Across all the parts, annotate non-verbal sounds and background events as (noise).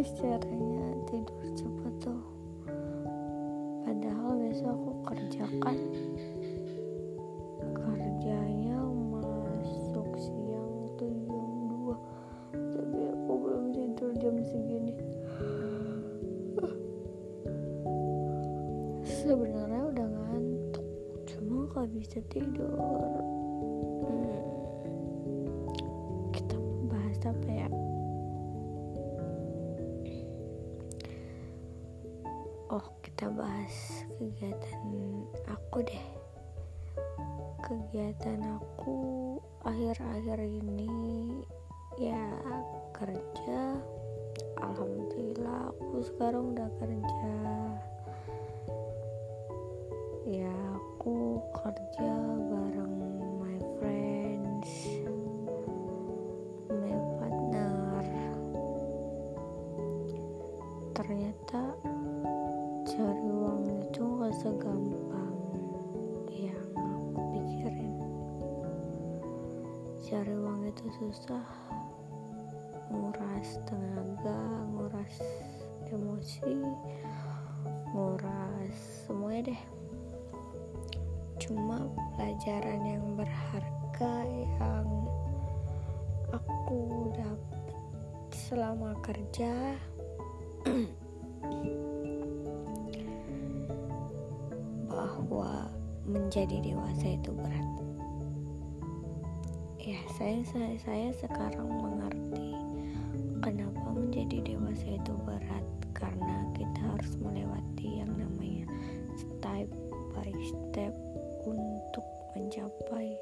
sih caranya tidur cepet tuh. Padahal besok aku kerjakan kerjanya masuk siang tuh jam 2 tapi aku belum tidur jam segini. Sebenarnya udah ngantuk cuma gak bisa tidur. Hmm, bahas kegiatan aku deh. Kegiatan aku akhir-akhir ini ya kerja. Alhamdulillah aku sekarang udah kerja. Ya aku kerja susah nguras tenaga nguras emosi nguras semuanya deh. Cuma pelajaran yang berharga yang aku dapat selama kerja (clears throat) bahwa menjadi dewasa itu berat ya saya saya, saya sekarang mengerti kenapa menjadi dewasa itu berat karena kita harus melewati yang namanya step by step untuk mencapai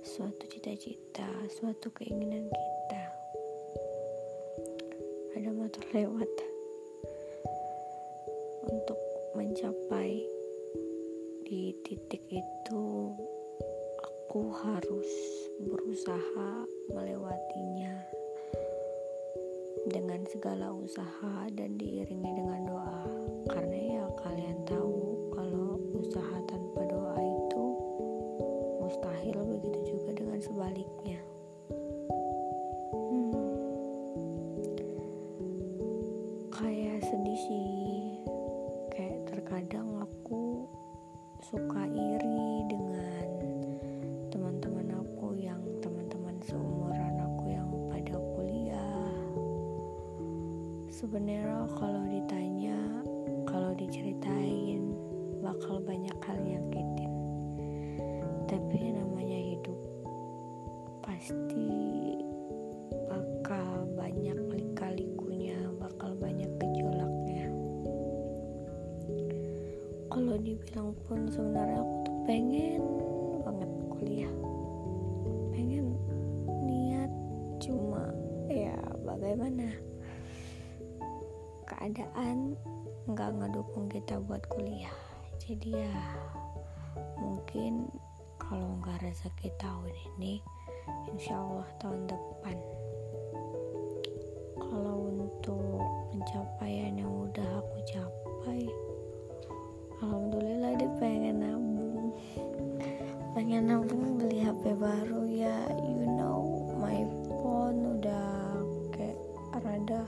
suatu cita-cita, suatu keinginan kita. Ada motor lewat untuk mencapai di titik itu aku harus berusaha melewatinya dengan segala usaha dan diiringi dengan doa. Karena ya kalian tahu kalau usaha tanpa doa itu mustahil begitu juga dengan sebaliknya sebenarnya kalau ditanya kalau diceritain bakal banyak hal nyakitin. Tapi yang namanya hidup pasti bakal banyak lika-likunya bakal banyak gejolaknya. Kalau dibilang pun sebenarnya aku tuh pengen banget kuliah. Pengen niat cuma ya bagaimana keadaan nggak ngedukung kita buat kuliah. Jadi ya mungkin kalau nggak rezeki tahun ini insya Allah tahun depan. Kalau untuk pencapaian yang udah aku capai Alhamdulillah deh pengen nabung. (laughs) Pengen nabung beli HP baru ya you know my phone udah kayak rada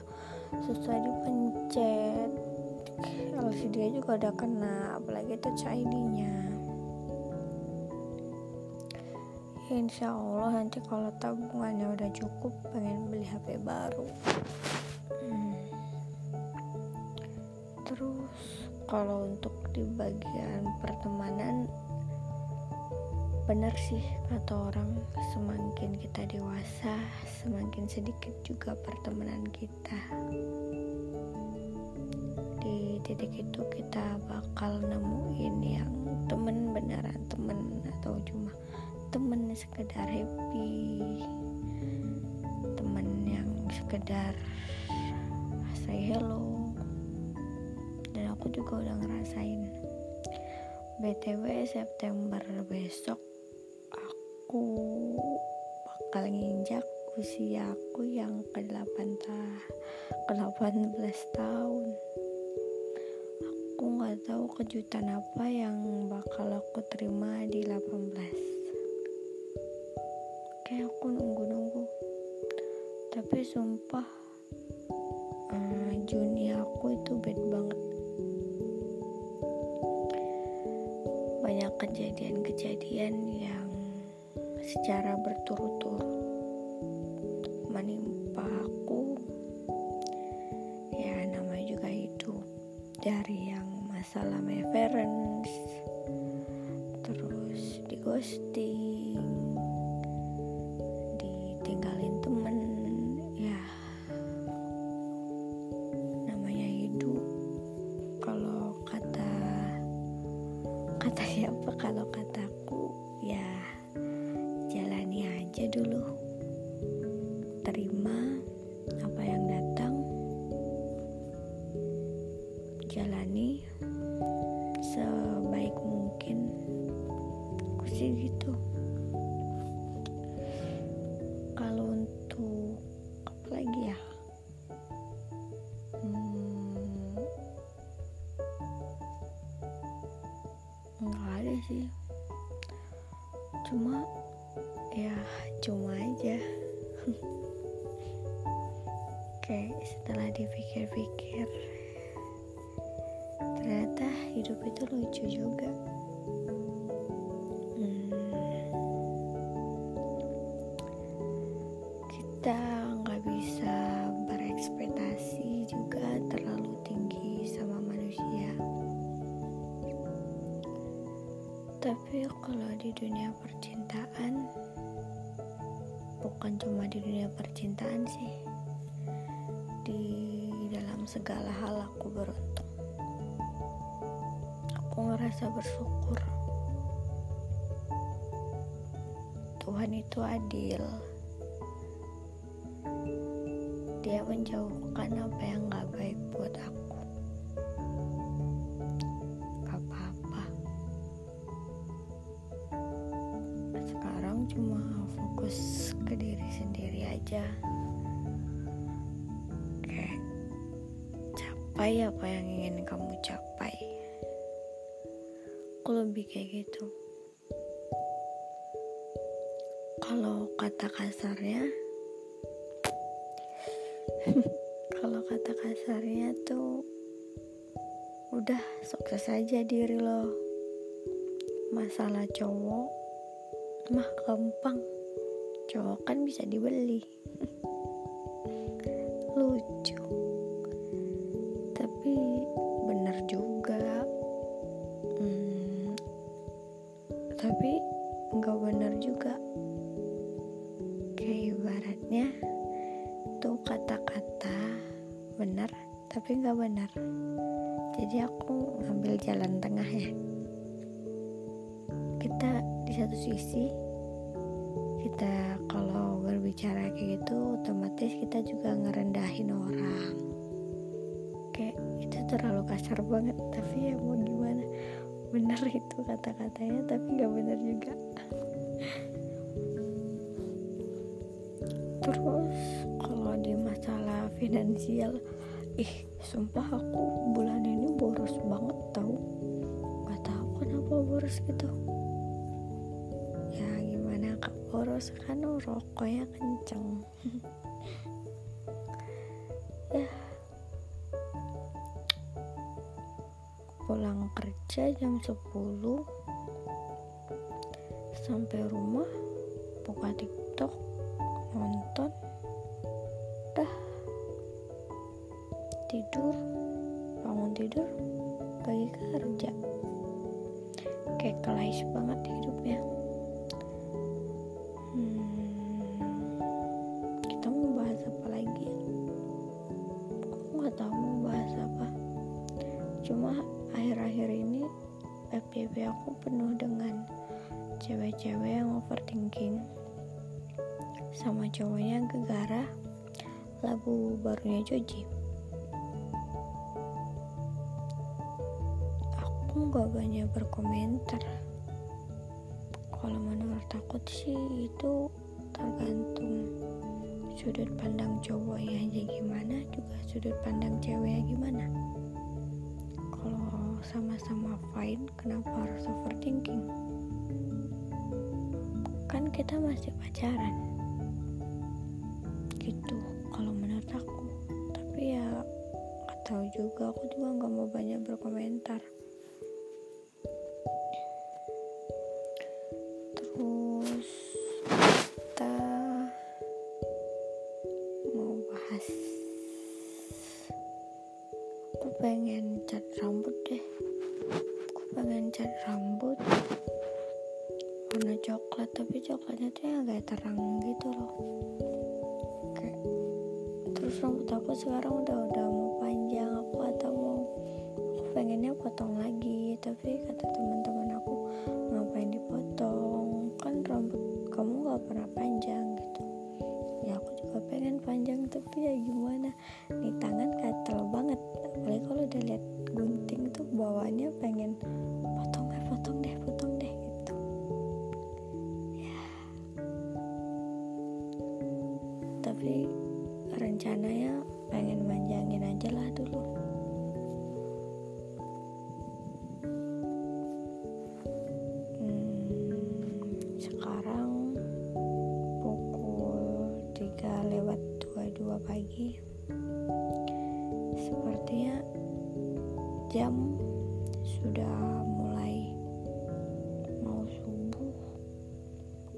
susah dipencet LCD juga udah kena apalagi touch ID nya ya, insya Allah nanti kalau tabungannya udah cukup pengen beli HP baru hmm. terus kalau untuk di bagian pertemanan benar sih kata orang semakin kita dewasa semakin sedikit juga pertemanan kita. Di titik itu kita bakal nemuin yang temen beneran temen atau cuma temen sekedar happy. Temen yang sekedar say hello. Dan aku juga udah ngerasain. Btw September besok aku bakal nginjak usia aku yang ke-8 ta ke-18 tahun. Aku nggak tahu kejutan apa yang bakal aku terima di 18 kayak aku nunggu-nunggu. Tapi sumpah uh, Juni aku itu bad banget. Banyak kejadian-kejadian yang secara berturut-turut menimpa aku. Ya namanya juga hidup dari yang masalah reference terus di ghosting ditinggalin temen ya. Namanya hidup. Kalau kata kata siapa? Kalau kataku ya dulu. Terima apa yang datang. Jalani sebaik mungkin. Aku sih gitu. Kalau untuk apa lagi ya? Hmm, ada sih. Cuma ya aja. (laughs) Kayak setelah dipikir-pikir ternyata hidup itu lucu juga. Hmm, kita nggak bisa berekspektasi juga terlalu tinggi sama manusia. Tapi kalau di dunia percintaan di dunia percintaan sih. Di dalam segala hal aku beruntung. Aku ngerasa bersyukur. Tuhan itu adil. Dia menjauhkan apa yang gak baik buat aku aja. Kayak capai apa yang ingin kamu capai. Aku lebih kayak gitu. Kalau kata kasarnya (laughs) kalau kata kasarnya tuh udah sukses aja diri lo. Masalah cowok mah gampang cowok kan bisa dibeli. (laughs) Lucu. Tapi bener juga. Hmm, tapi nggak bener juga. Kayak ibaratnya tuh kata-kata bener tapi nggak bener jadi aku ngambil jalan tengah ya. Kita di satu sisi kita berbicara kayak gitu otomatis kita juga ngerendahin orang. Kayak itu terlalu kasar banget tapi ya mau gimana? Bener itu kata-katanya tapi nggak bener juga. Terus kalau di masalah finansial ih sumpah aku bulan ini boros banget tau. Nggak tahu kenapa boros gitu kak boros kan rokoknya kenceng. Ya pulang kerja jam 10 sampai rumah buka tiktok nonton. Dah. Tidur bangun tidur pergi kerja. Kayak kelais banget hidupnya aku penuh dengan cewek-cewek yang overthinking. Sama cowoknya gegara lagu barunya Joji. Aku nggak banyak berkomentar. Kalau menurut aku sih itu tergantung sudut pandang cowoknya aja gimana juga sudut pandang ceweknya gimana fine kenapa harus overthinking? Kan kita masih pacaran. Gitu kalau menurut aku. Tapi ya gak tahu juga. Aku juga nggak mau banyak berkomentar warna coklat tapi coklatnya tuh yang agak terang gitu loh. Kayak terus rambut aku sekarang udah udah mau panjang aku atau mau aku pengennya potong lagi. Tapi kata teman-teman aku ngapain dipotong? Kan rambut kamu nggak pernah panjang gitu. Ya aku juga pengen panjang tapi ya gimana? Nih tangan gatel banget. Apalagi kalau udah lihat gunting tuh bawahnya pengen potong deh potong deh potong 22 pagi sepertinya jam sudah mulai mau subuh.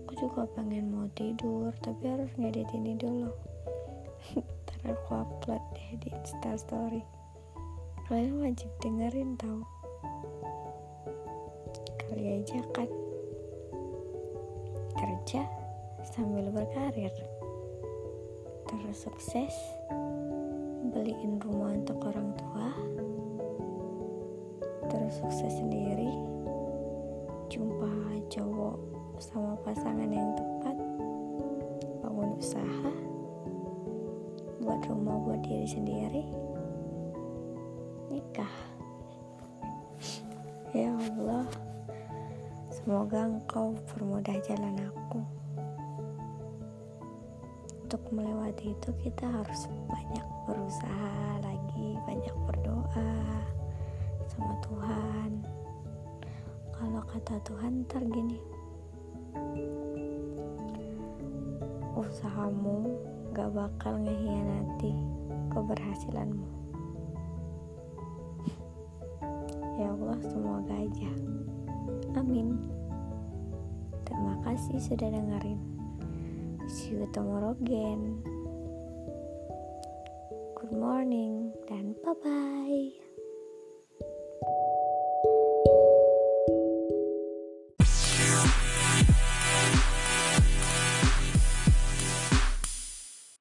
Aku juga pengen mau tidur tapi harus ngedit ini dulu ntar aku upload deh di instastory kalian wajib dengerin tau. Kali aja kan. Kerja sambil berkarir terus sukses beliin rumah untuk orang tua terus sukses sendiri jumpa cowok sama pasangan yang tepat bangun usaha buat rumah buat diri sendiri nikah. Ya Allah semoga engkau permudah jalan aku untuk melewati itu kita harus banyak berusaha lagi banyak berdoa sama Tuhan. Kalau kata Tuhan ntar gini. Usahamu gak bakal ngehianati keberhasilanmu. Ya Allah semoga aja. Amin. Terima kasih sudah dengerin see you tomorrow again good morning dan bye bye